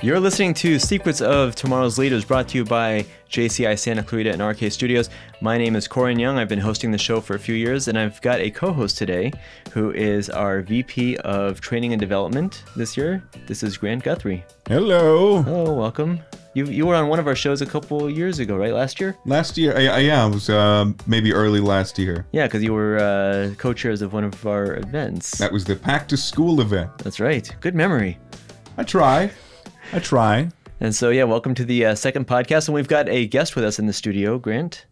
You're listening to Secrets of Tomorrow's Leaders brought to you by JCI Santa Clarita and RK Studios. My name is Corin Young. I've been hosting the show for a few years, and I've got a co host today who is our VP of Training and Development this year. This is Grant Guthrie. Hello. Hello, welcome. You, you were on one of our shows a couple years ago, right? Last year? Last year, I, I, yeah, it was uh, maybe early last year. Yeah, because you were uh, co chairs of one of our events. That was the Pack to School event. That's right. Good memory. I try. I try. And so, yeah, welcome to the uh, second podcast. And we've got a guest with us in the studio, Grant.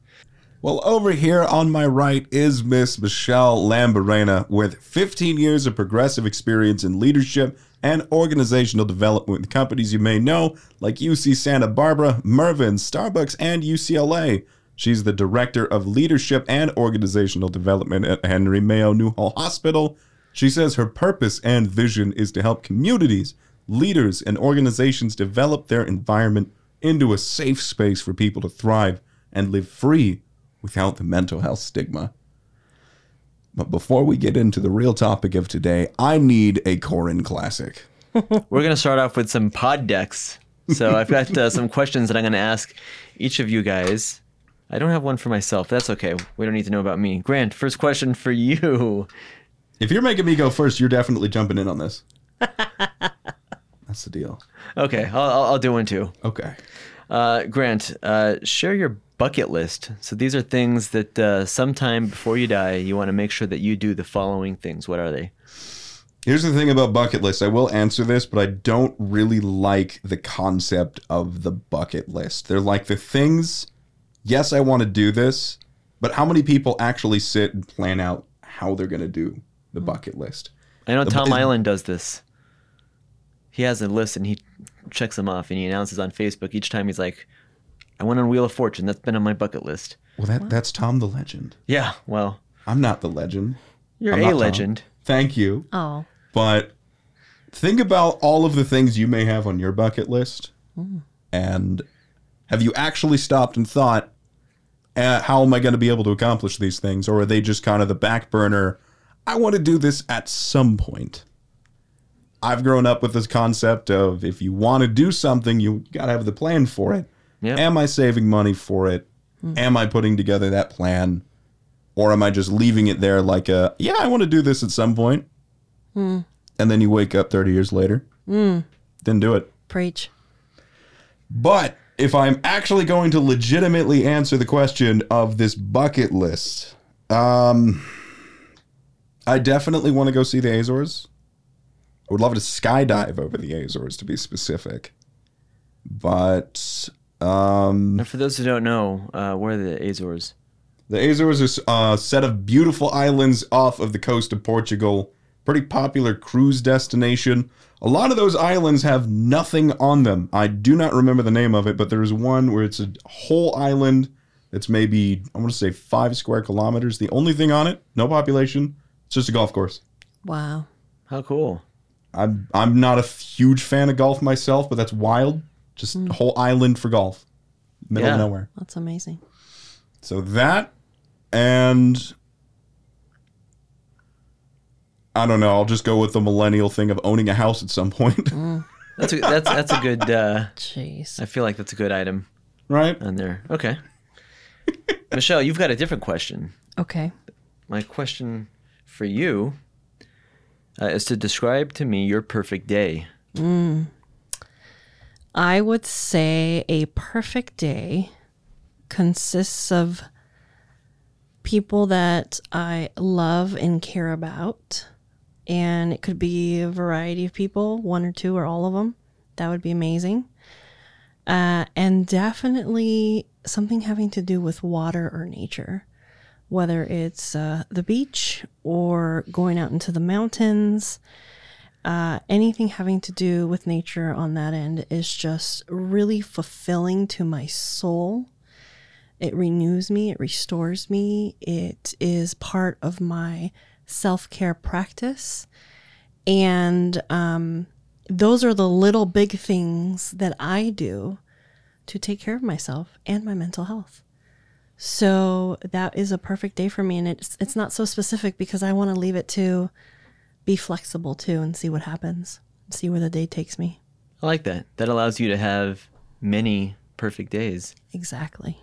Well, over here on my right is Miss Michelle Lambarena with 15 years of progressive experience in leadership and organizational development with companies you may know, like UC Santa Barbara, Mervyn, Starbucks, and UCLA. She's the Director of Leadership and Organizational Development at Henry Mayo Newhall Hospital. She says her purpose and vision is to help communities leaders and organizations develop their environment into a safe space for people to thrive and live free without the mental health stigma. But before we get into the real topic of today, I need a Corin classic. We're going to start off with some pod decks. So I've got uh, some questions that I'm going to ask each of you guys. I don't have one for myself. That's okay. We don't need to know about me. Grant, first question for you. If you're making me go first, you're definitely jumping in on this. That's the deal. Okay, I'll, I'll, do one too. Okay. Uh, Grant, uh, share your bucket list. So these are things that uh, sometime before you die, you want to make sure that you do the following things. What are they? Here's the thing about bucket lists. I will answer this, but I don't really like the concept of the bucket list. They're like the things, yes, I want to do this, but how many people actually sit and plan out how they're going to do the bucket list? I know The- Tom Island does this. He has a list and he checks them off and he announces on Facebook each time he's like, I went on Wheel of Fortune. That's been on my bucket list. Well, that that's Tom the legend. Yeah, well, I'm not the legend. you're I'm a not Tom. legend. Thank you. Oh, But think about all of the things you may have on your bucket list. And have you actually stopped and thought, uh, how am I going to be able to accomplish these things? Or are they just kind of the back burner? I want to do this at some point. I've grown up with this concept of if you want to do something, you got to have the plan for it. Yeah. Am I saving money for it? Hmm. Am I putting together that plan? Or am I just leaving it there like a, yeah, I want to do this at some point? Hmm. And then you wake up 30 years later. Hmm. Didn't do it. preach. But if I'm actually going to legitimately answer the question of this bucket list, um, I definitely want to go see the Azores. I would love to skydive over the Azores, to be specific. But um, Now, for those who don't know, uh, where are the Azores? the Azores are a set of beautiful islands off of the coast of Portugal. Pretty popular cruise destination. A lot of those islands have nothing on them. I do not remember the name of it, but there is one where it's a whole island that's maybe, I want to say five square kilometers. The only thing on it, no population, it's just a golf course. Wow. How cool. I'm, I'm not a huge fan of golf myself, but that's wild. Just a whole island for golf. Middle Yeah. of nowhere. That's amazing. So that and I don't know. I'll just go with the millennial thing of owning a house at some point, That's a, that's that's a good. Uh, Jeez. I feel like that's a good item right? on there. Okay. Michelle, you've got a different question. Okay. My question for you uh, is to describe to me your perfect day. I would say a perfect day consists of people that I love and care about. And it could be a variety of people, one or two or all of them. That would be amazing. Uh, and definitely something having to do with water or nature, whether it's uh, the beach or going out into the mountains uh, anything having to do with nature on that end is just really fulfilling to my soul. It renews me, it restores me, it is part of my self care practice. And um, those are the little big things that I do to take care of myself and my mental health. So that is a perfect day for me, and it's it's not so specific because I want to leave it to be flexible too and see what happens, see where the day takes me. I like that. That allows you to have many perfect days. Exactly.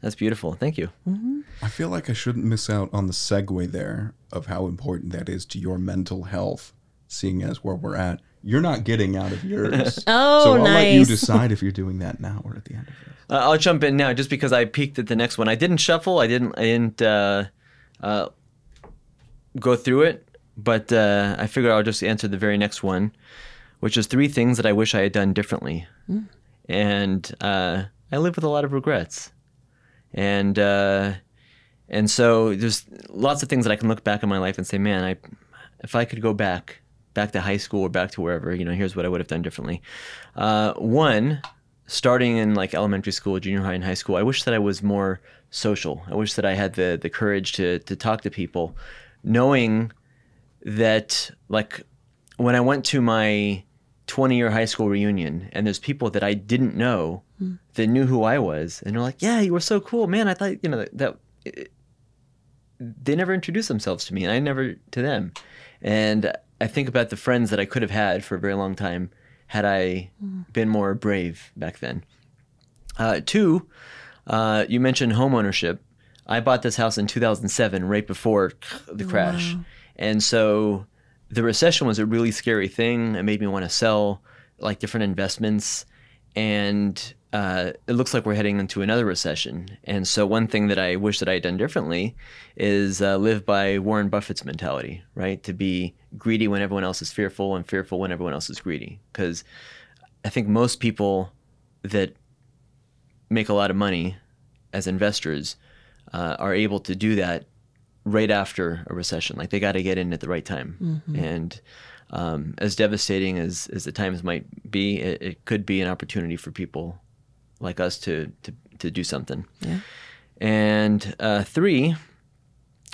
That's beautiful. Thank you. Mm-hmm. I feel like I shouldn't miss out on the segue there of how important that is to your mental health, seeing as where we're at. You're not getting out of yours. Oh, so I'll let you decide if you're doing that now or at the end of this. Uh, I'll jump in now, just because I peeked at the next one. I didn't shuffle. I didn't. I didn't uh, uh, go through it, but uh, I figured I'll just answer the very next one, which is three things that I wish I had done differently, and uh, I live with a lot of regrets, and uh, and so there's lots of things that I can look back in my life and say, man, I if I could go back, back to high school or back to wherever, you know, here's what I would have done differently. Uh, one, starting in like elementary school, junior high, and high school, I wish that I was more social. I wish that I had the the courage to to talk to people, knowing that like when I went to my 20 year high school reunion and there's people that I didn't know hmm. that knew who I was and they're like, "Yeah, you were so cool, man. I thought you know that." that it, they never introduced themselves to me, and I never to them. And I think about the friends that I could have had for a very long time had I been more brave back then. Uh, two, uh, you mentioned home ownership. I bought this house in 2007, right before the crash, and so the recession was a really scary thing. It made me want to sell like different investments, and uh, it looks like we're heading into another recession. And so, one thing that I wish that I had done differently is uh, live by Warren Buffett's mentality, right? To be greedy when everyone else is fearful, and fearful when everyone else is greedy. Because I think most people that make a lot of money as investors uh, are able to do that right after a recession. Like they got to get in at the right time. And um, as devastating as, as the times might be, it, it could be an opportunity for people like us to to, to do something. Yeah. And uh, three,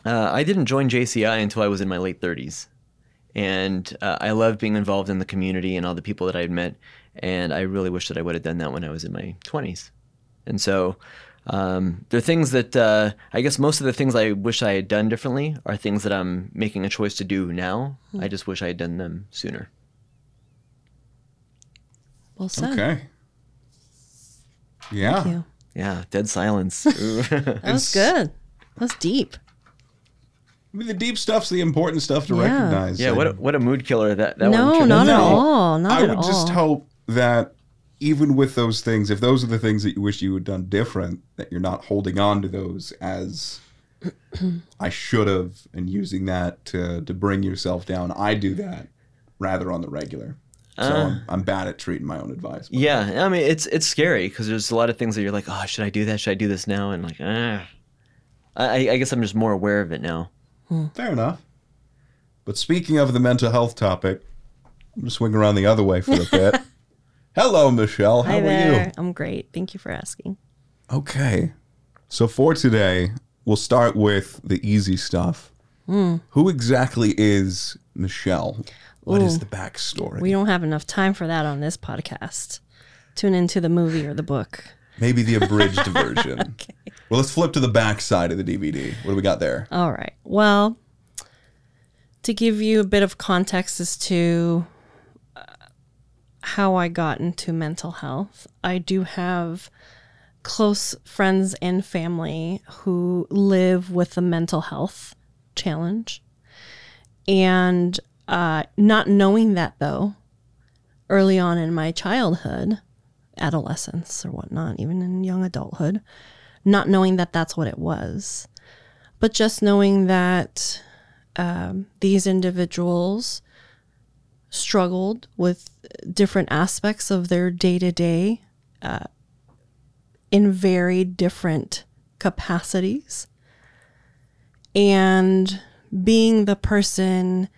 uh, I didn't join JCI until I was in my late 30s. And uh, I love being involved in the community and all the people that I had met. And I really wish that I would have done that when I was in my 20s. And so um, there are things that uh, I guess most of the things I wish I had done differently are things that I'm making a choice to do now. I just wish I had done them sooner. Well said. Okay. Yeah. Thank you. Yeah, dead silence. That was good. That was deep. I mean, the deep stuff's the important stuff to Yeah. recognize. yeah, what a, what a mood killer that that No, one. turned not at No. all. Not at all. I at would all. just hope that even with those things, if those are the things that you wish you had done different, that you're not holding on to those as I should have and using that to to bring yourself down. I do that rather on the regular. So Uh. I'm, I'm bad at treating my own advice. but- Yeah, I mean it's it's scary because there's a lot of things that you're like, oh, should I do that? Should I do this now? And like, ah. I, I guess I'm just more aware of it now. Fair enough. But speaking of the mental health topic, I'm going to swing around the other way for a bit. Hello, Michelle. How Hi are there. you? I'm great. Thank you for asking. Okay. So for today, we'll start with the easy stuff. Hmm. Who exactly is Michelle? What is Ooh. the backstory? We don't have enough time for that on this podcast. Tune into the movie or the book. Maybe the abridged version. okay. Well, let's flip to the back side of the DVD. What do we got there? All right. Well, to give you a bit of context as to uh, how I got into mental health, I do have close friends and family who live with a mental health challenge. And uh, not knowing that, though, early on in my childhood, adolescence or whatnot, even in young adulthood, not knowing that that's what it was but just knowing that um, these individuals struggled with different aspects of their day to day in very different capacities. And being the person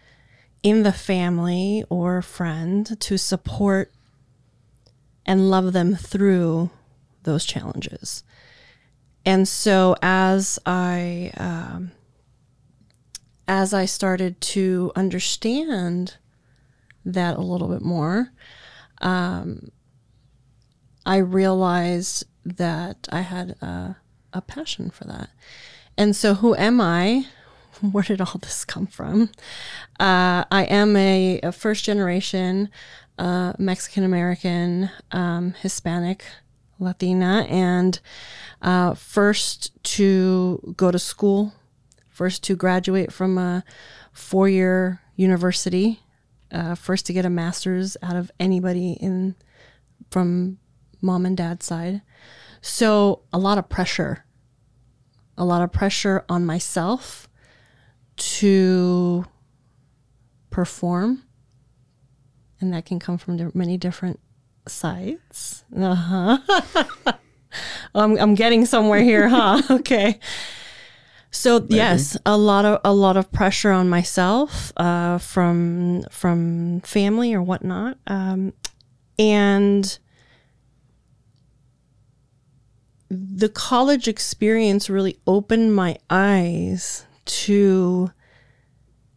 in the family or friend to support and love them through those challenges. And so as I um, as I started to understand that a little bit more, um, I realized that I had a, a passion for that. And so, who am I? Where did all this come from? Uh, I am a, a first generation uh, Mexican American, um, Hispanic, Latina, and uh, first to go to school, first to graduate from a four year university, uh, first to get a master's out of anybody in from mom and dad's side. So a lot of pressure, a lot of pressure on myself to perform. And that can come from many different sides. Uh huh. I'm, I'm getting somewhere here, huh? okay. So Maybe. yes, a lot of a lot of pressure on myself uh, from from family or whatnot, um, and the college experience really opened my eyes to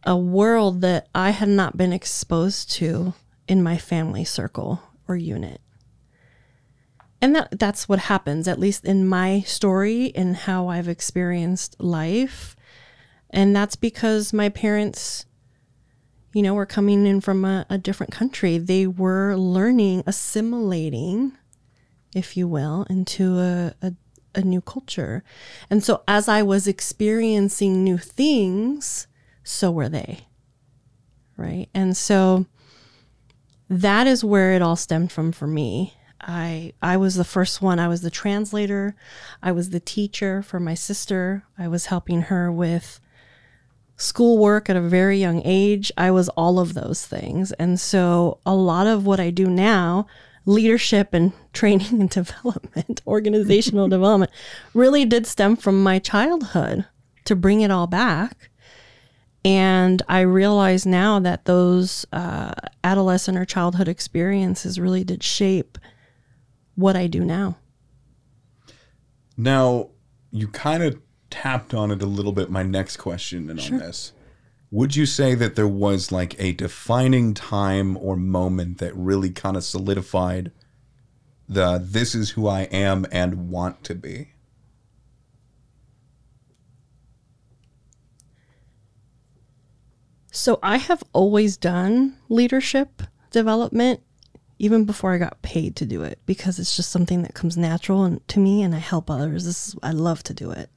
a world that I had not been exposed to in my family circle or unit. And that that's what happens at least in my story and how I've experienced life. And that's because my parents you know were coming in from a, a different country. They were learning, assimilating if you will, into a, a, a new culture. And so as I was experiencing new things, so were they. Right. And so that is where it all stemmed from for me. I I was the first one. I was the translator. I was the teacher for my sister. I was helping her with schoolwork at a very young age. I was all of those things. And so a lot of what I do now leadership and training and development, organizational development, really did stem from my childhood to bring it all back. And I realize now that those uh, adolescent or childhood experiences really did shape what I do now. Now, you kind of tapped on it a little bit. My next question sure. on this would you say that there was like a defining time or moment that really kind of solidified the this is who I am and want to be? So I have always done leadership development even before I got paid to do it because it's just something that comes natural and to me and I help others. This is, I love to do it.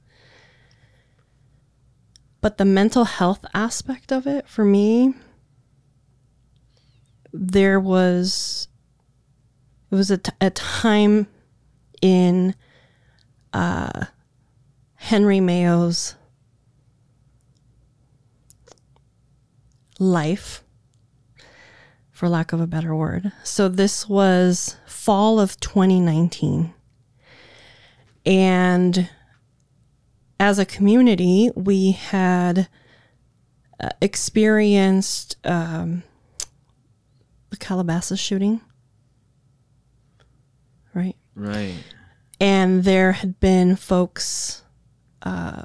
But the mental health aspect of it for me, there was, it was a, t- a time in uh, Henry Mayo's life, for lack of a better word. So this was fall of 2019. And as a community, we had uh, experienced um, the Calabasas shooting, right? Right. And there had been folks uh,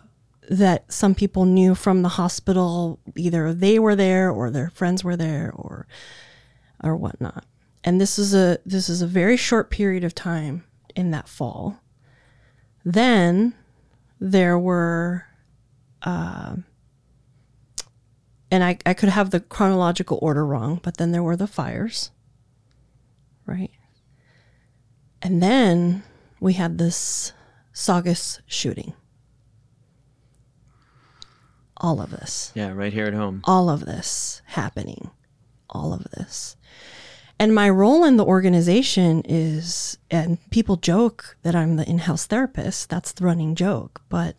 that some people knew from the hospital, either they were there or their friends were there or or whatnot. And this is a this is a very short period of time in that fall. Then there were, uh, and I, I could have the chronological order wrong, but then there were the fires, right? And then we had this Saugus shooting. All of this. Yeah, right here at home. All of this happening. All of this. And my role in the organization is, and people joke that I'm the in-house therapist. That's the running joke, but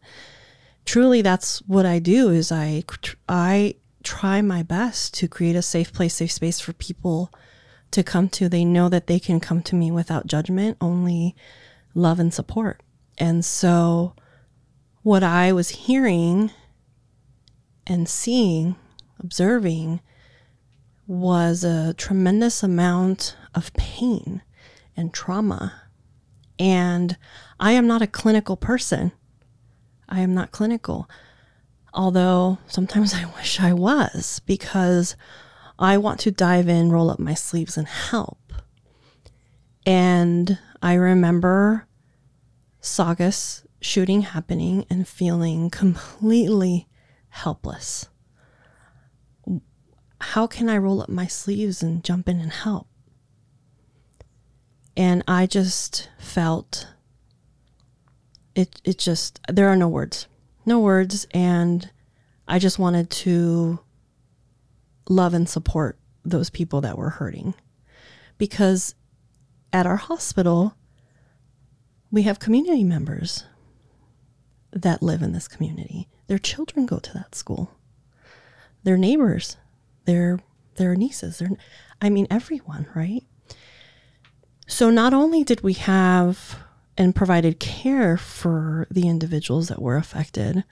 truly, that's what I do. Is I I try my best to create a safe place, safe space for people to come to. They know that they can come to me without judgment, only love and support. And so, what I was hearing and seeing, observing was a tremendous amount of pain and trauma. And I am not a clinical person. I am not clinical. Although sometimes I wish I was because I want to dive in, roll up my sleeves, and help. And I remember Saugus shooting happening and feeling completely helpless how can I roll up my sleeves and jump in and help? And I just felt it it just there are no words. No words and I just wanted to love and support those people that were hurting. Because at our hospital we have community members that live in this community. Their children go to that school. Their neighbors, their their nieces, their I mean everyone, right? So not only did we have and provided care for the individuals that were affected,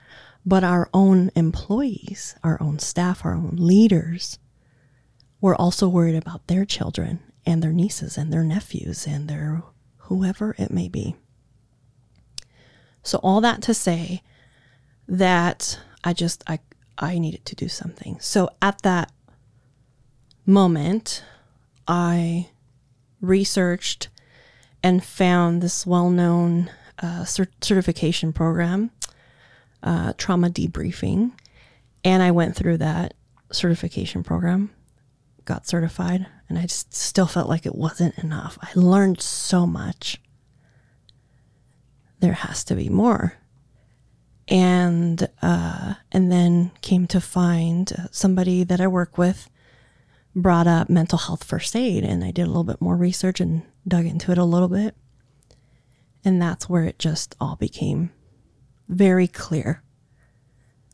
but our own employees, our own staff, our own leaders were also worried about their children and their nieces and their nephews and their whoever it may be. So all that to say that I just I I needed to do something. So at that moment, I researched and found this well-known uh, cert- certification program, uh, trauma debriefing, and I went through that certification program, got certified, and I just still felt like it wasn't enough. I learned so much there has to be more. And uh, and then came to find somebody that I work with brought up mental health first aid, and I did a little bit more research and dug into it a little bit, and that's where it just all became very clear.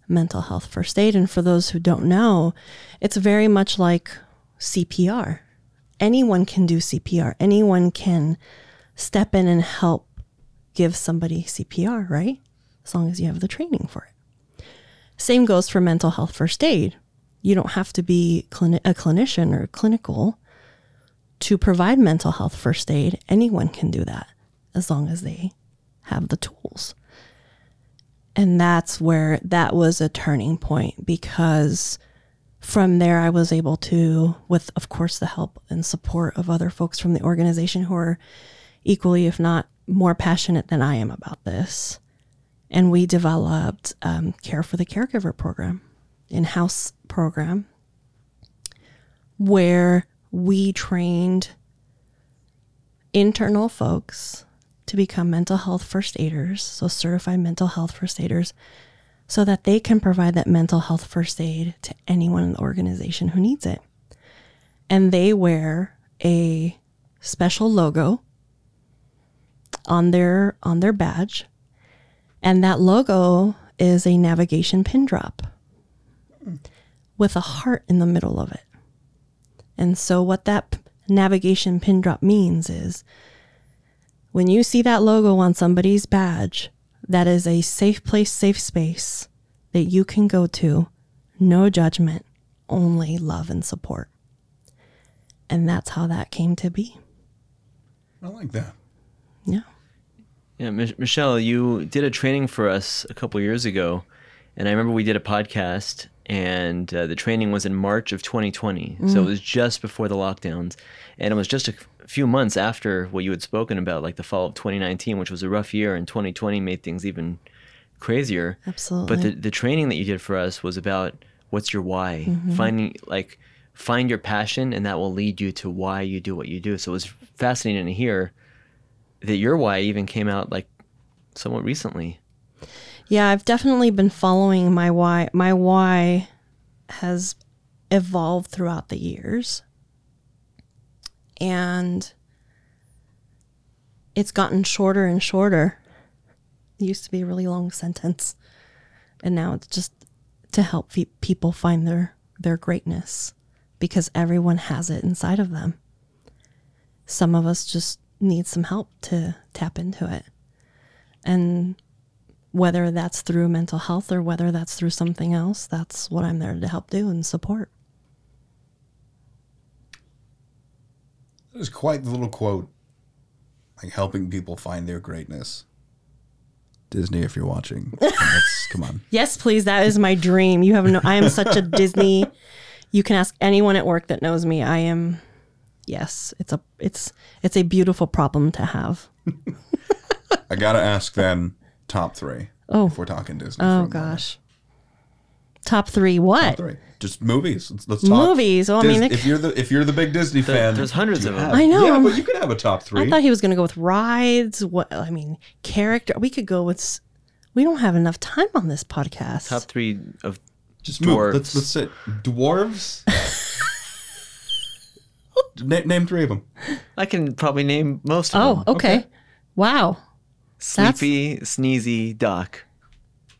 Mental health first aid, and for those who don't know, it's very much like CPR. Anyone can do CPR. Anyone can step in and help give somebody CPR, right? As long as you have the training for it. Same goes for mental health first aid. You don't have to be a clinician or clinical to provide mental health first aid. Anyone can do that as long as they have the tools. And that's where that was a turning point because from there I was able to, with of course the help and support of other folks from the organization who are equally, if not more passionate than I am about this. And we developed um, Care for the Caregiver program, in house program, where we trained internal folks to become mental health first aiders, so certified mental health first aiders, so that they can provide that mental health first aid to anyone in the organization who needs it. And they wear a special logo on their on their badge and that logo is a navigation pin drop with a heart in the middle of it. And so what that navigation pin drop means is when you see that logo on somebody's badge that is a safe place safe space that you can go to no judgment only love and support. And that's how that came to be. I like that. yeah Yeah, Mich- Michelle, you did a training for us a couple years ago, and I remember we did a podcast, and uh, the training was in March of 2020, so it was just before the lockdowns, and it was just a few months after what you had spoken about, like the fall of 2019, which was a rough year, and 2020 made things even crazier. Absolutely. But the the training that you did for us was about what's your why, finding like find your passion, and that will lead you to why you do what you do. So it was fascinating to hear that your why even came out like somewhat recently. Yeah, I've definitely been following my why. My why has evolved throughout the years. And it's gotten shorter and shorter. It used to be a really long sentence. And now it's just to help people find their their greatness because everyone has it inside of them. Some of us just need some help to tap into it. And whether that's through mental health or whether that's through something else, that's what I'm there to help do and support. That is quite the little quote. Like helping people find their greatness. Disney, if you're watching, come on. Yes, please. That is my dream. You have no, I am such a Disney. You can ask anyone at work that knows me. I am, yes, it's a, it's, it's a beautiful problem to have. I gotta ask then, top three. Oh. if we're talking Disney. for a Oh moment. gosh. Top three what? Top Three. Just movies. Let's, let's talk. Movies. Well, I mean, it- if you're the if you're the big Disney fan, there's hundreds of them. have- I know, Yeah, but you could have a top three. I thought he was going to go with rides. What I mean, character. We could go with. s- We don't have enough time on this podcast. Top three of Just move. dwarves. Let's let's say dwarves. Na- name three of them. I can probably name most of oh, them. okay. Okay. Wow. That's- Sleepy, Sneezy, Doc.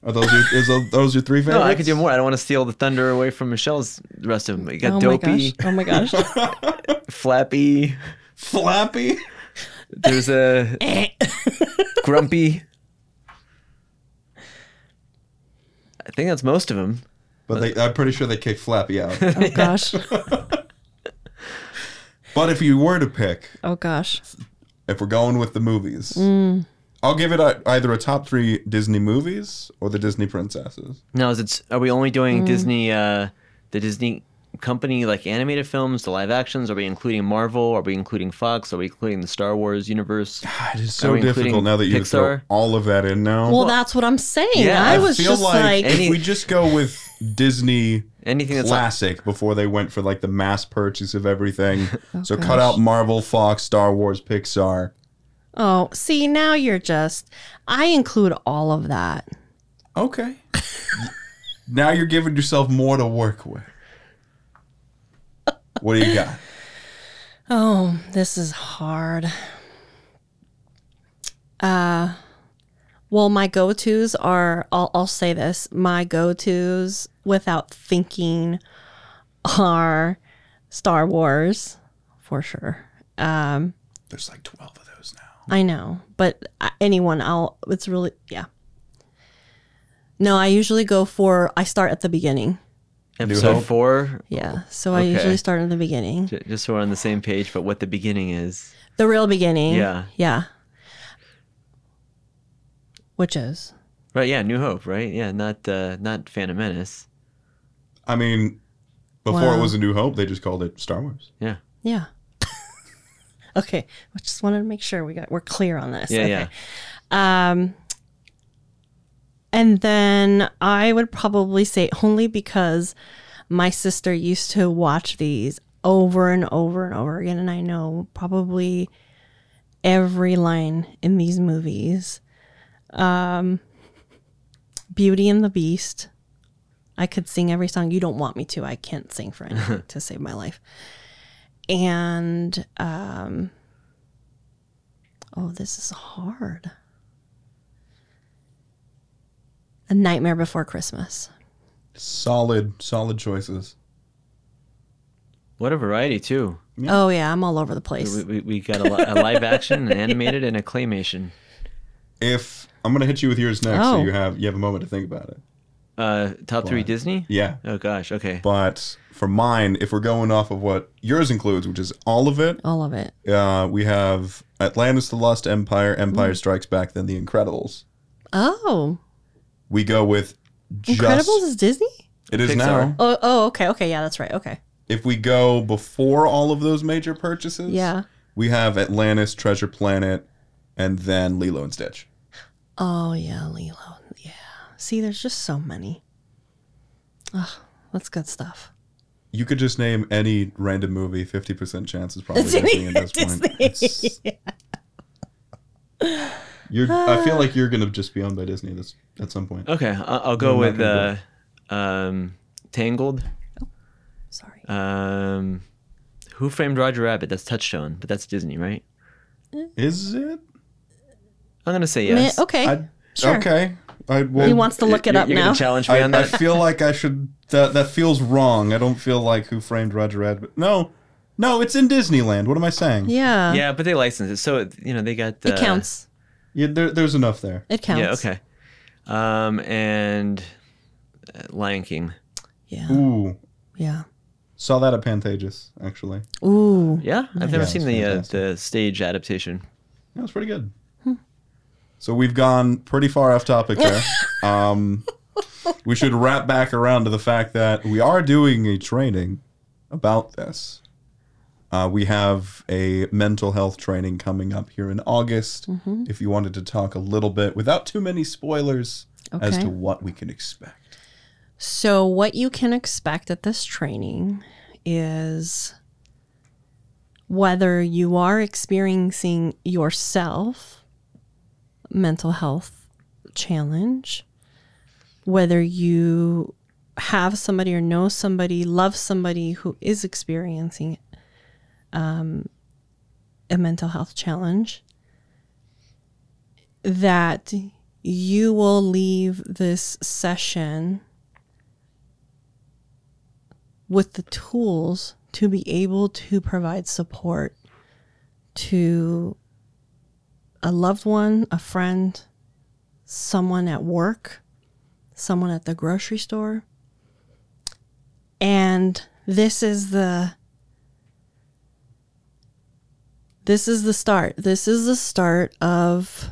Are those your is those, those your three favorites? No, I could do more. I don't want to steal the thunder away from Michelle's the rest of them. You got Oh Dopey, my gosh. Oh my gosh. Flappy. Flappy. There's a Grumpy. I think that's most of them. But they, I'm pretty sure they kicked Flappy out. Oh gosh. But if you were to pick, Oh gosh. if we're going with the movies, Mm. I'll give it a, either a top three Disney movies or the Disney princesses. Now, is it? Are we only doing Mm. Disney? Uh, the Disney company, like animated films, the live actions? Are we including Marvel? Are we including Fox? Are we including the Star Wars universe? God, it is so difficult now that you throw all of that in now. Well, that's what I'm saying. Yeah, I I was feel just like, like, if we just go with Disney Anything that's like, classic before they went for like the mass purchase of everything. so cut Oh, out Marvel, Fox, Star Wars, Pixar. oh, see, now you're just. I include all of that. Okay. now you're giving yourself more to work with. What do you got? Oh, this is hard. Uh well, my go-tos are I'll, I'll say this. My go-tos without thinking are Star Wars for sure. Um There's like 12 of those now. I know, but uh, anyone I'll it's really yeah. No, I usually go for I start at the beginning. episode Hope? four, Yeah. So I usually start at the beginning. just so we're on the same page. But what the beginning is? The real beginning. Yeah. Yeah. Which is Right? Yeah, New Hope. Right? Yeah, not uh, not Phantom Menace. I mean, before Wow. it was A New Hope, they just called it Star Wars. Yeah. Yeah. okay. I just wanted to make sure we got we're clear on this. Yeah, okay. yeah. Um and then I would probably say only because my sister used to watch these over and over and over again and I know probably every line in these movies. Um Beauty and the Beast. I could sing every song. You don't want me to. I can't sing for anything to save my life. And um oh, this is hard. A Nightmare Before Christmas. Solid, solid choices. What a variety too. Oh yeah, I'm all over the place. We, we, we got a, li- a live action, an animated, and a claymation. If I'm gonna hit you with yours next, so Oh. you have you have a moment to think about it. Uh, top three Disney. Yeah. Oh gosh. Okay. But for mine, if we're going off of what yours includes, which is all of it, all of it. uh, we have Atlantis: The Lost Empire, Empire Strikes Back, then The Incredibles. Oh, We go with just Incredibles is Disney? it is Pixar. now. Oh, oh, okay, okay, yeah, that's right. Okay, If we go before all of those major purchases, yeah. we have Atlantis, Treasure Planet, and then Lilo and Stitch. Oh yeah, Lilo. Yeah. See, there's just so many. Ugh, that's good stuff. You could just name any random movie. Fifty percent chance is probably Disney. Disney at this point. It's- You're. I feel like you're gonna just be owned by Disney this at some point. Okay. I'll, I'll go I'm with uh, gonna um, Tangled. Sorry. Um, Who Framed Roger Rabbit? That's Touchstone, but that's Disney, right? Is it? I'm gonna say yes. okay. I, sure. Okay. I, well, He wants to look it You're- up you're now. gonna challenge me I, on I feel like I should. That that feels wrong. I don't feel like Who Framed Roger Rabbit. No, no, it's in Disneyland. What am I saying? yeah. yeah, but they license it, so you know they got. Uh, It counts. Yeah, there, there's enough there. It counts. Yeah. Okay. Um, and uh, Lion King. Yeah. Ooh, Yeah. saw that at Pantages actually. Ooh. Yeah, I've never Yeah, seen the uh, the stage adaptation. That was pretty good. So we've gone pretty far off topic there. um, we should wrap back around to the fact that we are doing a training about this. Uh, we have a mental health training coming up here in August. If you wanted to talk a little bit without too many spoilers as to what we can expect. So, what you can expect at this training is whether you are experiencing yourself mental health challenge, whether you have somebody or know somebody, love somebody who is experiencing um, a mental health challenge, that you will leave this session with the tools to be able to provide support to a loved one, a friend, someone at work, someone at the grocery store. And this is the this is the start. This is the start of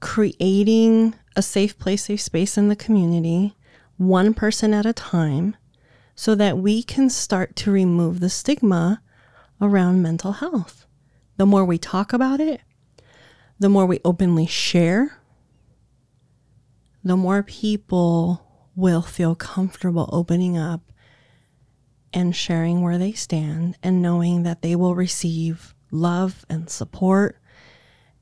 creating a safe place, safe space in the community, one person at a time, so that we can start to remove the stigma around mental health. The more we talk about it, the more we openly share, the more people will feel comfortable opening up and sharing where they stand and knowing that they will receive love and support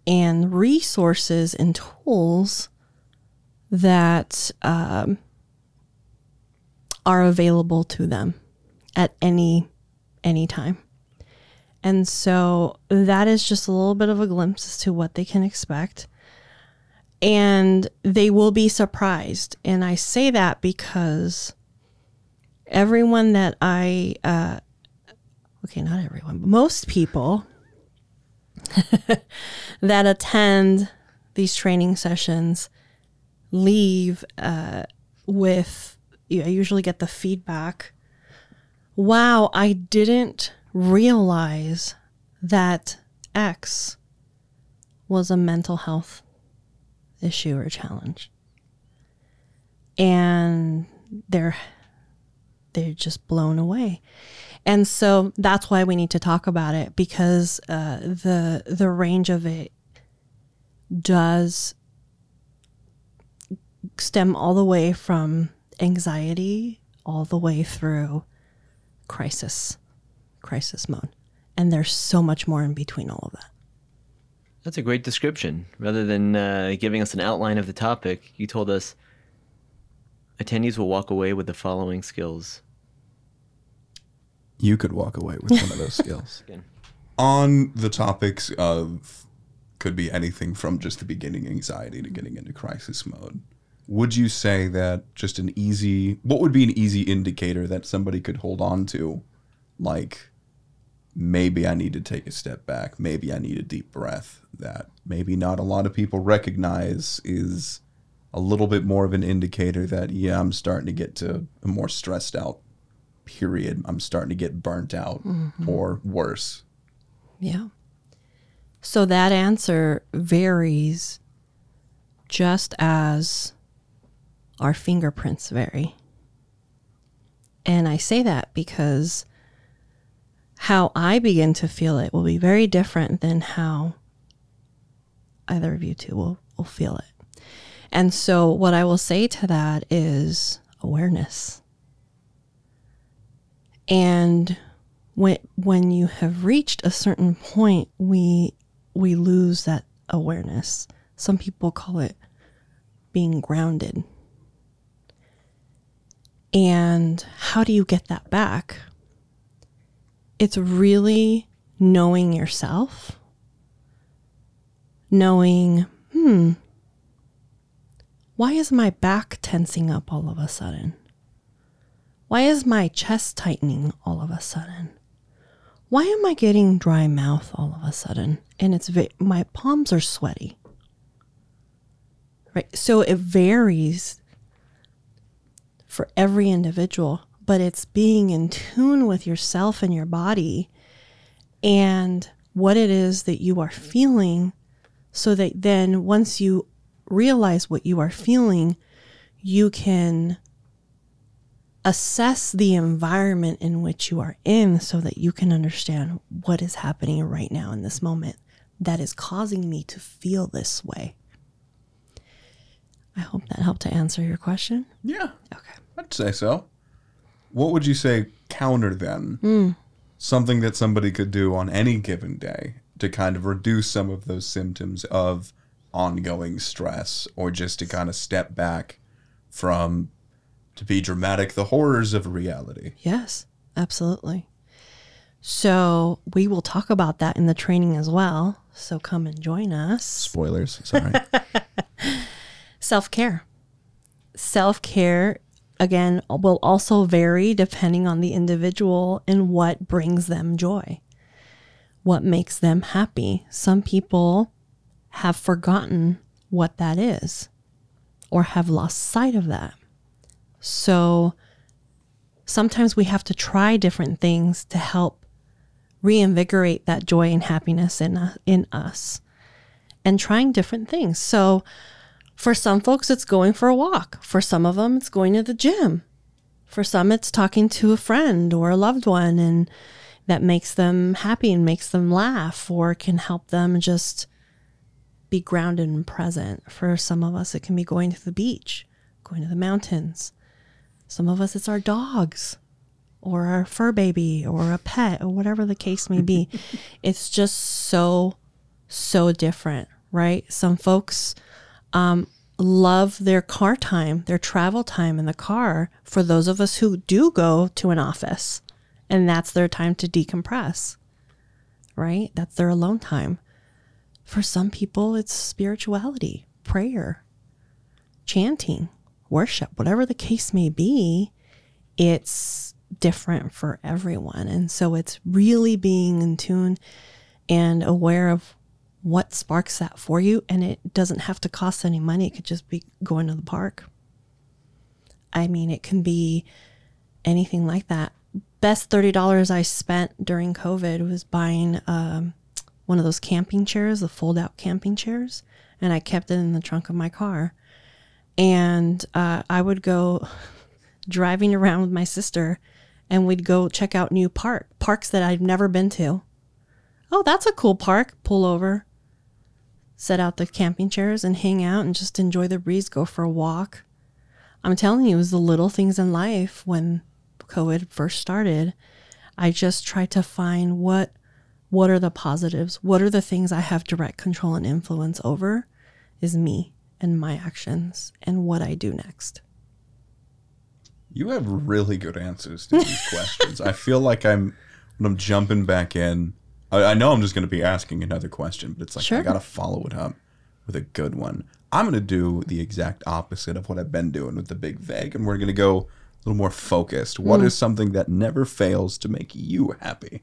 and resources and tools that um, are available to them at any any time. And so that is just a little bit of a glimpse as to what they can expect. And they will be surprised. And I say that because everyone that I, uh, okay, not everyone, but most people that attend these training sessions leave uh, with, I usually get the feedback wow, I didn't realize that X was a mental health issue or challenge. And they're they're just blown away. And so that's why we need to talk about it because uh, the the range of it does stem all the way from anxiety all the way through crisis crisis mode and there's so much more in between all of that That's a great description. Rather than uh, giving us an outline of the topic, you told us attendees will walk away with the following skills. You could walk away with one of those skills. Again. On the topics of could be anything from just the beginning anxiety to getting into crisis mode. Would you say that just an easy what would be an easy indicator that somebody could hold on to like maybe I need to take a step back, maybe I need a deep breath that maybe not a lot of people recognize is a little bit more of an indicator that yeah, I'm starting to get to a more stressed out period. I'm starting to get burnt out mm-hmm. or worse. Yeah. So that answer varies just as our fingerprints vary. And I say that because how I begin to feel it will be very different than how either of you two will, will feel it. And so, what I will say to that is awareness. And when when you have reached a certain point, we we lose that awareness. Some people call it being grounded. And how do you get that back? It's really knowing yourself, knowing, hmm, why is my back tensing up all of a sudden? Why is my chest tightening all of a sudden? Why am I getting dry mouth all of a sudden? And it's my palms are sweaty. Right? So it varies for every individual, but it's being in tune with yourself and your body and what it is that you are feeling so that then once you realize what you are feeling, you can assess the environment in which you are in so that you can understand what is happening right now in this moment that is causing me to feel this way. I hope that helped to answer your question. Yeah. Okay. I'd say so. What would you say counter then? Hmm. Something that somebody could do on any given day to kind of reduce some of those symptoms of ongoing stress or just to kind of step back from, to be dramatic, the horrors of reality. Yes, absolutely. So we will talk about that in the training as well. So come and join us. Spoilers, sorry. Self care. Self care, again, will also vary depending on the individual and what brings them joy, what makes them happy. Some people have forgotten what that is or have lost sight of that. So sometimes we have to try different things to help reinvigorate that joy and happiness in, uh, in us and trying different things. So for some folks, it's going for a walk. For some of them, it's going to the gym. For some, it's talking to a friend or a loved one, and that makes them happy and makes them laugh or can help them just be grounded and present. For some of us, it can be going to the beach, going to the mountains. Some of us, it's our dogs or our fur baby or a pet or whatever the case may be. it's just so, so different, right? Some folks um, love their car time, their travel time in the car for those of us who do go to an office and that's their time to decompress, right? That's their alone time. For some people, it's spirituality, prayer, chanting, worship, whatever the case may be. It's different for everyone. And so it's really being in tune and aware of what sparks that for you. And it doesn't have to cost any money, it could just be going to the park. I mean, it can be anything like that. Best $30 I spent during COVID was buying um, one of those camping chairs, the fold out camping chairs, and I kept it in the trunk of my car. And uh, I would go driving around with my sister and we'd go check out new park parks that I've never been to. Oh, that's a cool park. Pull over, set out the camping chairs and hang out and just enjoy the breeze, go for a walk. I'm telling you, it was the little things in life when COVID first started. I just tried to find what what are the positives? What are the things I have direct control and influence over? Is me and my actions and what I do next. You have really good answers to these questions. I feel like I'm when I'm jumping back in. I, I know I'm just going to be asking another question, but it's like Sure. I got to follow it up with a good one. I'm going to do the exact opposite of what I've been doing with the big vague, and we're going to go a little more focused. What is something that never fails to make you happy?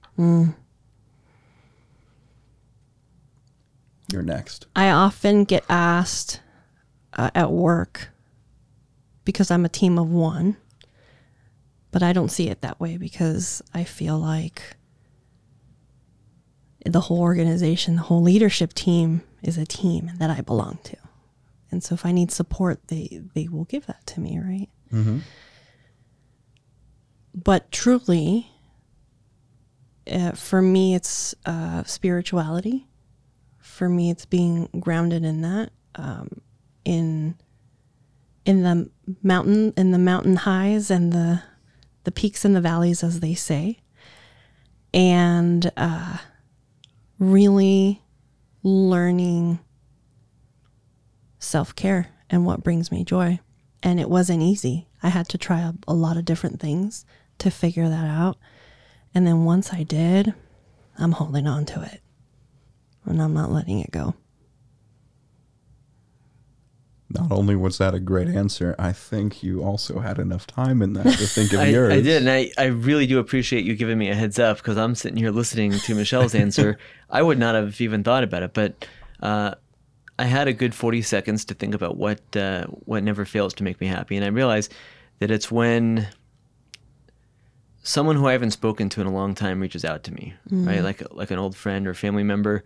You're next. I often get asked uh, at work because I'm a team of one, but I don't see it that way because I feel like the whole organization, the whole leadership team is a team that I belong to. And so if I need support, they, they will give that to me, right? But truly, uh, for me, it's uh, spirituality for me it's being grounded in that um, in in the mountain in the mountain highs and the the peaks and the valleys as they say and uh, really learning self-care and what brings me joy. And it wasn't easy. I had to try a, a lot of different things to figure that out. And then once i did i'm holding on to it. And I'm not letting it go. Not only was that a great answer, I think you also had enough time in that to think of I, yours. I did, and I, I really do appreciate you giving me a heads up because I'm sitting here listening to Michelle's answer. I would not have even thought about it, but uh, I had a good 40 seconds to think about what uh, what never fails to make me happy, and I realized that it's when someone who I haven't spoken to in a long time reaches out to me, right? Like like an old friend or family member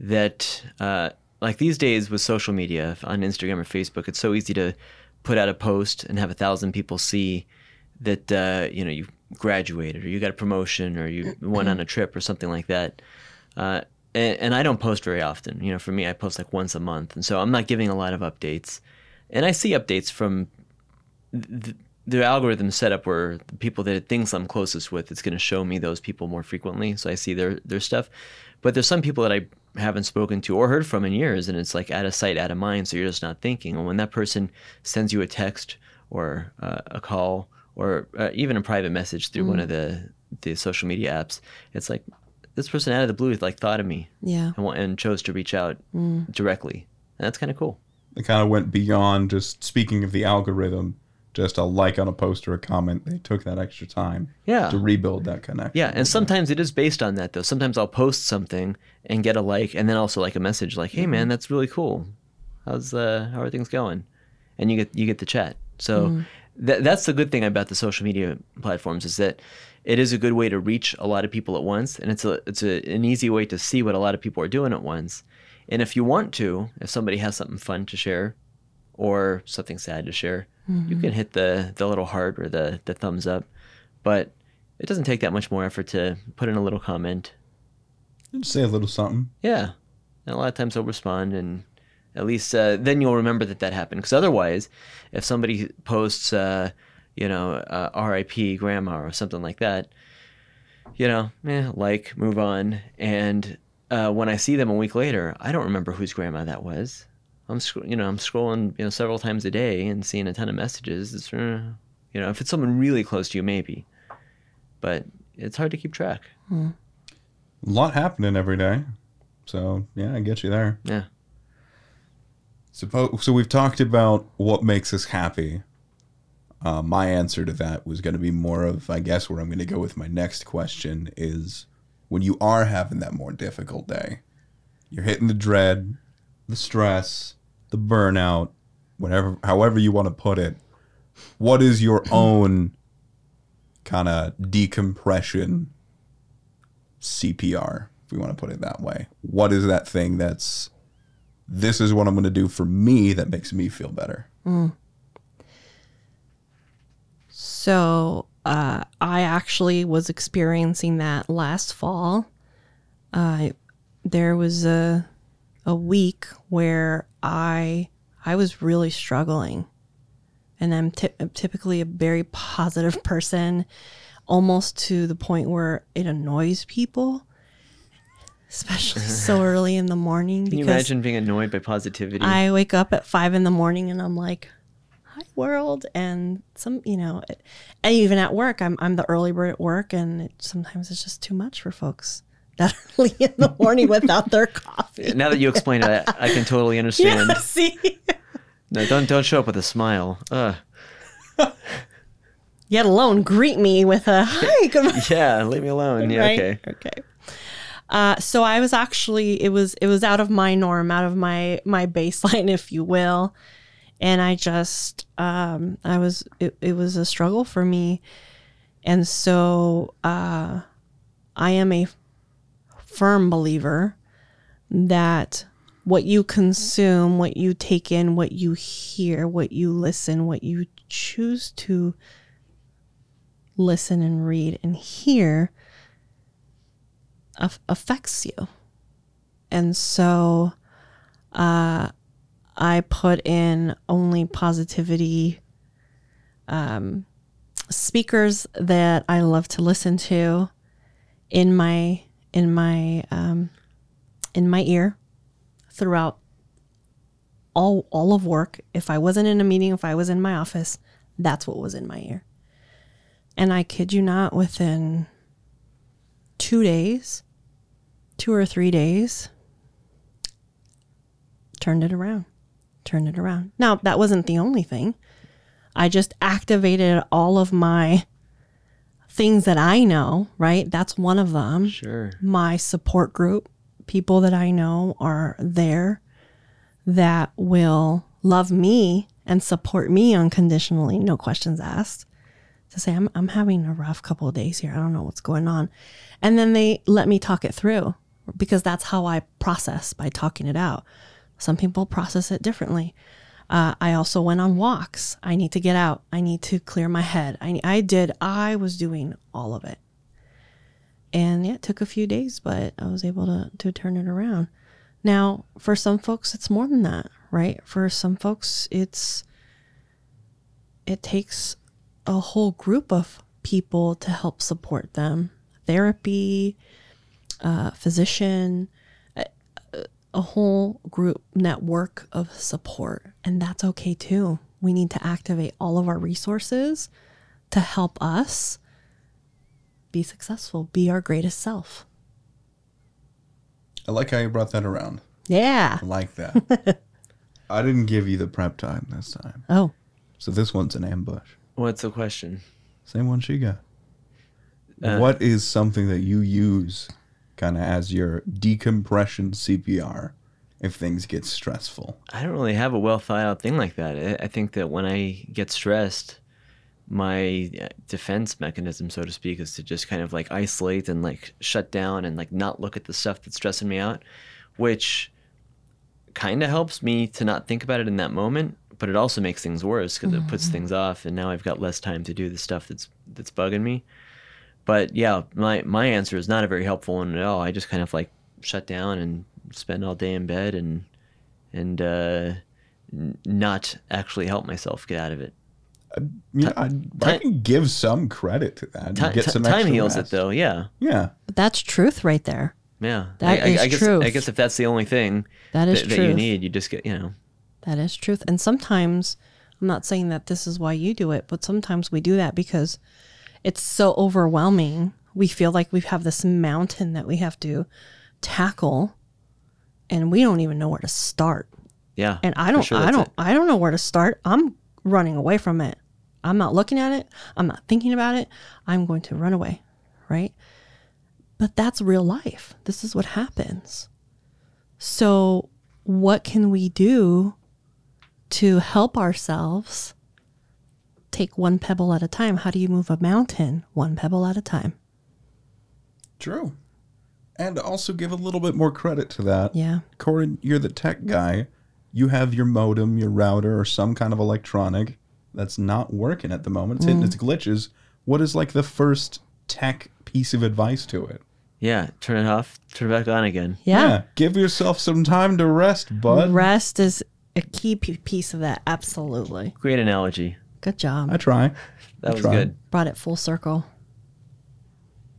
that uh, like these days with social media on Instagram or Facebook, it's so easy to put out a post and have a thousand people see that uh, you know you graduated or you got a promotion or you went on a trip or something like that. Uh, and, and I don't post very often. You know, for me, I post like once a month, and so I'm not giving a lot of updates. And I see updates from th- the algorithm set up where the people that things I'm closest with, it's going to show me those people more frequently, so I see their their stuff. But there's some people that I haven't spoken to or heard from in years, and it's like out of sight, out of mind. So you're just not thinking. And when that person sends you a text or uh, a call or uh, even a private message through one of the the social media apps, it's like this person out of the blue like thought of me Yeah. and, wa- and chose to reach out directly. And that's kind of cool. it kind of went beyond just speaking of the algorithm, just a like on a post or a comment. They took that extra time Yeah. to rebuild that connection. Yeah, and sometimes it is based on that though. Sometimes I'll post something and get a like, and then also like a message like, "Hey man, that's really cool. How's uh, how are things going?" And you get you get the chat. So tha- that's the good thing about the social media platforms is that it is a good way to reach a lot of people at once, and it's a it's a, an easy way to see what a lot of people are doing at once. And if you want to, if somebody has something fun to share, or something sad to share, you can hit the the little heart or the the thumbs up. But it doesn't take that much more effort to put in a little comment. Just say a little something. Yeah, and a lot of times they'll respond, and at least uh, then you'll remember that that happened. Because otherwise, if somebody posts, uh, you know, uh, R.I.P. Grandma or something like that, you know, eh, like move on. And uh, when I see them a week later, I don't remember whose grandma that was. I'm, sc- you know, I'm scrolling, you know, several times a day and seeing a ton of messages. It's, uh, you know, if it's someone really close to you, maybe, but it's hard to keep track. A lot happening every day. So yeah, I get you there. Yeah. Suppose so. We've talked about what makes us happy. Uh, my answer to that was going to be more of, I guess, where I'm going to go with my next question is when you are having that more difficult day, you're hitting the dread, the stress, the burnout, whatever, however you want to put it. What is your own kind of decompression CPR, if we want to put it that way? What is that thing that's this is what I'm going to do for me that makes me feel better. So uh, I actually was experiencing that last fall. Uh, there was a a week where I I was really struggling, and I'm, ty- I'm typically a very positive person, almost to the point where it annoys people, especially so early in the morning. Can you imagine being annoyed by positivity? I wake up at five in the morning and I'm like, "Hi, world!" And some, you know, it- and even at work, I'm I'm the early bird at work, and it, sometimes it's just too much for folks that early in the morning without their coffee. now that you explain it, I, I can totally understand. Yeah, see, No, don't don't show up with a smile. Ugh. yet alone greet me with a hi. Good morning. Yeah, leave me alone. Yeah, right? okay. Okay. Uh, so I was actually it was it was out of my norm, out of my my baseline, if you will, and I just um, I was it, it was a struggle for me, and so uh, I am a firm believer that what you consume, what you take in, what you hear, what you listen, what you choose to listen and read and hear aff- affects you. And so uh, I put in only positivity um, speakers that I love to listen to in my in my um, in my ear throughout all all of work. If I wasn't in a meeting, if I was in my office, that's what was in my ear. And I kid you not, within two days, two or three days, turned it around. Turned it around. Now, that wasn't the only thing. I just activated all of my things that I know, right? That's one of them. Sure. My support group, people that I know are there that will love me and support me unconditionally, no questions asked. To say, I'm, I'm having a rough couple of days here. I don't know what's going on. And then they let me talk it through because that's how I process by talking it out. Some people process it differently. Uh, I also went on walks. I need to get out. I need to clear my head. I, I did, I was doing all of it. And yeah, it took a few days, but I was able to, to turn it around. Now, for some folks, it's more than that, right? For some folks, it's, it takes a whole group of people to help support them therapy, uh, physician, a, a whole group network of support. And that's okay too. We need to activate all of our resources to help us be successful, be our greatest self. I like how you brought that around. Yeah. I like that. I didn't give you the prep time this time. Oh, So this one's an ambush. What's the question? Same one she got. Uh, what is something that you use kind of as your decompression CPR if things get stressful? I don't really have a well thought out thing like that. I, I think that when I get stressed, my uh, defense mechanism, so to speak, is to just kind of like isolate and like shut down and like not look at the stuff that's stressing me out, which kind of helps me to not think about it in that moment. But it also makes things worse because it puts things off, and now I've got less time to do the stuff that's that's bugging me. But yeah, my my answer is not a very helpful one at all. I just kind of like shut down and spend all day in bed and and uh, not actually help myself get out of it. Yeah, I, I can give some credit to that. You get ti- some time heals rest. it though. Yeah, Yeah. but that's truth right there. yeah. That I, I- is I guess, truth. I guess if that's the only thing That is that, that you need, you just get you know. That is truth. And sometimes, I'm not saying that this is why you do it, but sometimes we do that because it's so overwhelming. We feel like we have this mountain that we have to tackle and we don't even know where to start. Yeah, And I don't sure I don't it. I don't know where to start. I'm running away from it. I'm not looking at it. I'm not thinking about it. I'm going to run away, right? But that's real life. This is what happens. So, what can we do to help ourselves take one pebble at a time? How do you move a mountain one pebble at a time? True. And also give a little bit more credit to that. Yeah. Corin, you're the tech guy. You have your modem, your router, or some kind of electronic that's not working at the moment. It's hitting mm. its glitches. What is like the first tech piece of advice to it? Yeah, turn it off, turn it back on again. Yeah. Give yourself some time to rest, bud. Rest is a key p- piece of that. Absolutely. Great analogy. Good job. I try. That was try. good. Brought it full circle.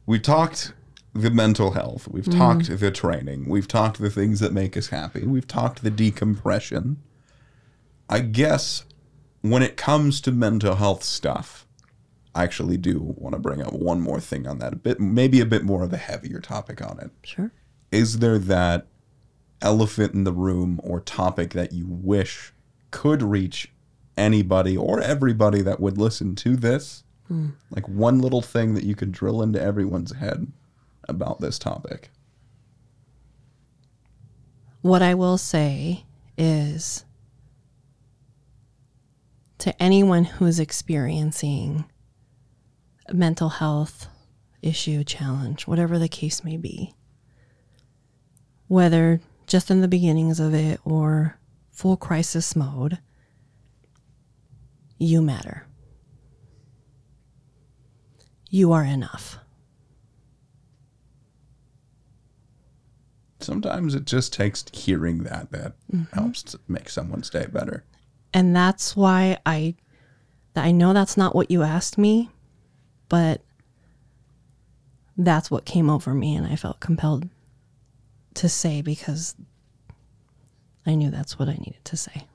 We've talked the mental health. We've mm-hmm. talked the training. We've talked the things that make us happy. We've talked the decompression. I guess when it comes to mental health stuff, I actually do want to bring up one more thing on that. A bit, maybe a bit more of a heavier topic on it. Sure. Is there that elephant in the room or topic that you wish could reach anybody or everybody that would listen to this? Hmm. Like one little thing that you could drill into everyone's head about this topic. What I will say is to anyone who's experiencing a mental health issue, challenge, whatever the case may be, whether just in the beginnings of it or full crisis mode, you matter. You are enough. Sometimes it just takes hearing that that mm-hmm. helps to make someone's day better. and that's why I I know that's not what you asked me, but that's what came over me and I felt compelled to say because I knew that's what I needed to say.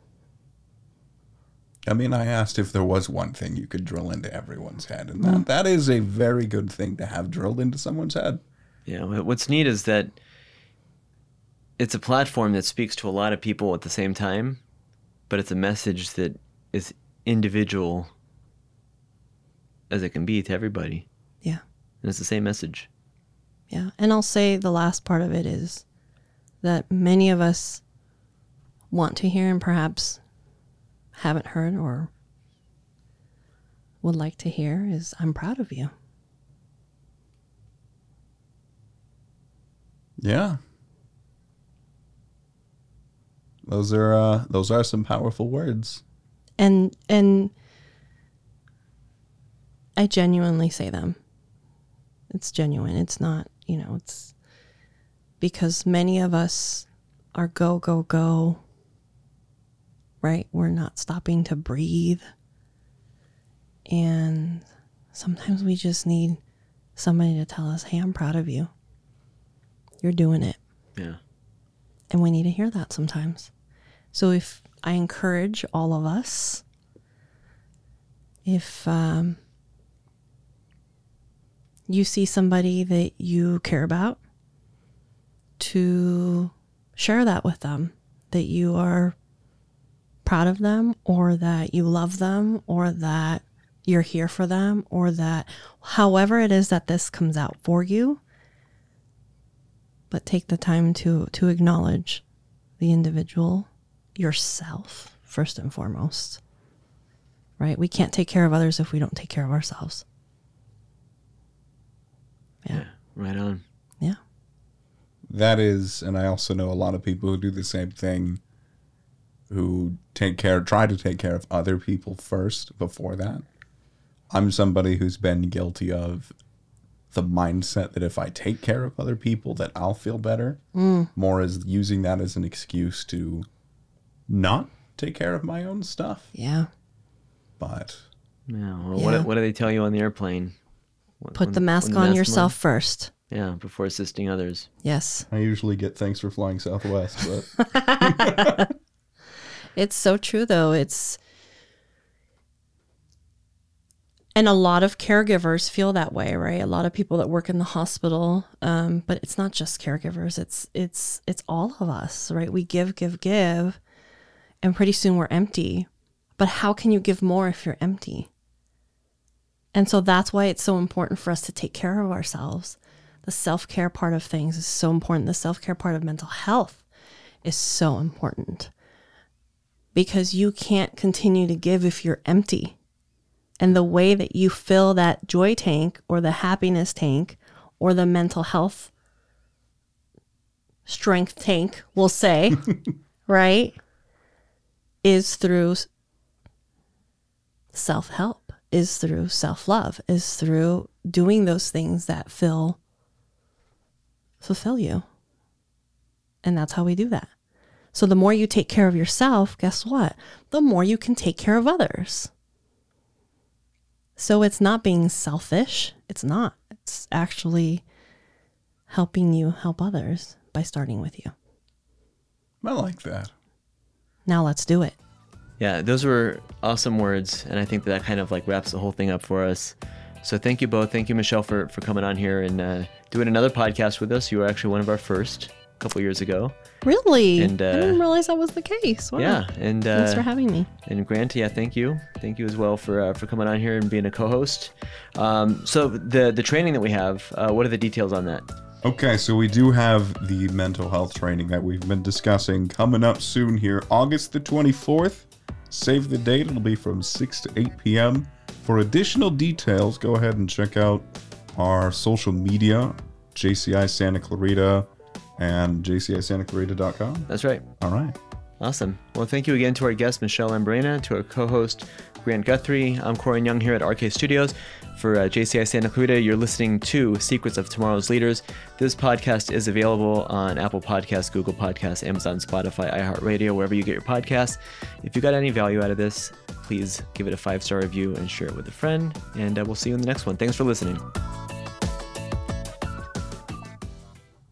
I mean, I asked if there was one thing you could drill into everyone's head, and that, that is a very good thing to have drilled into someone's head. Yeah, what's neat is that it's a platform that speaks to a lot of people at the same time, but it's a message that is individual as it can be to everybody. Yeah. And it's the same message. Yeah. And I'll say the last part of it is that many of us want to hear and perhaps haven't heard or would like to hear is I'm proud of you. Yeah. Those are uh, those are some powerful words. and and I genuinely say them. It's genuine. It's not, you know, it's because many of us are go go go. Right? We're not stopping to breathe. And sometimes we just need somebody to tell us, hey, I'm proud of you. You're doing it. Yeah. And we need to hear that sometimes. So if I encourage all of us, if um, you see somebody that you care about, to share that with them, that you are proud of them, or that you love them, or that you're here for them, or that however it is that this comes out for you, but take the time to to acknowledge the individual yourself first and foremost right? We can't take care of others if we don't take care of ourselves. Yeah. Right on. yeah. That is, and I also know a lot of people who do the same thing who take care, try to take care of other people first before that. I'm somebody who's been guilty of the mindset that if I take care of other people, that I'll feel better. Mm. More as using that as an excuse to not take care of my own stuff. yeah But Yeah. Well, Yeah. What, what do they tell you on the airplane? When- put when- the mask when on comes yourself first Yeah, before assisting others. yes I usually get thanks for flying Southwest. But It's so true, though. It's and a lot of caregivers feel that way, right? A lot of people that work in the hospital, um, but it's not just caregivers. It's it's it's all of us, right? We give, give, give, and pretty soon we're empty. But how can you give more if you're empty? And so that's why it's so important for us to take care of ourselves. The self care part of things is so important. The self care part of mental health is so important because you can't continue to give if you're empty. And the way that you fill that joy tank or the happiness tank or the mental health strength tank, we'll say, right, is through self help, is through self love, is through doing those things that fill, fulfill you. And that's how we do that. So the more you take care of yourself, guess what? The more you can take care of others. So it's not being selfish. It's not. It's actually helping you help others by starting with you. I like that. Now let's do it. Yeah, those were awesome words, and I think that that kind of like wraps the whole thing up for us. So thank you both. Thank you, Michelle, for for coming on here and uh, doing another podcast with us. You were actually one of our first a couple years ago. Really? And, I uh, didn't realize that was the case. Wow. Yeah, and uh, Thanks for having me. And Grant, yeah, thank you, thank you as well for uh, for coming on here and being a co-host. Um, so the the training that we have, uh, what are the details on that? Okay, so we do have the mental health training that we've been discussing coming up soon here, August the 24th. Save the date, it'll be from 6 to 8 p.m. For additional details, go ahead and check out our social media, JCI Santa Clarita and jcisantaclarita.com. That's right. All right. Awesome. Well, thank you again to our guest Michelle Lambrena, to our co-host Grant Guthrie. I'm Corin Young here at RK Studios for uh, JCI Santa Clarita. You're listening to Secrets of Tomorrow's Leaders. This podcast is available on Apple Podcasts, Google Podcasts, Amazon, Spotify, iHeartRadio, wherever you get your podcasts. If you got any value out of this, please give it a five star review and share it with a friend. And uh, we'll see you in the next one. Thanks for listening.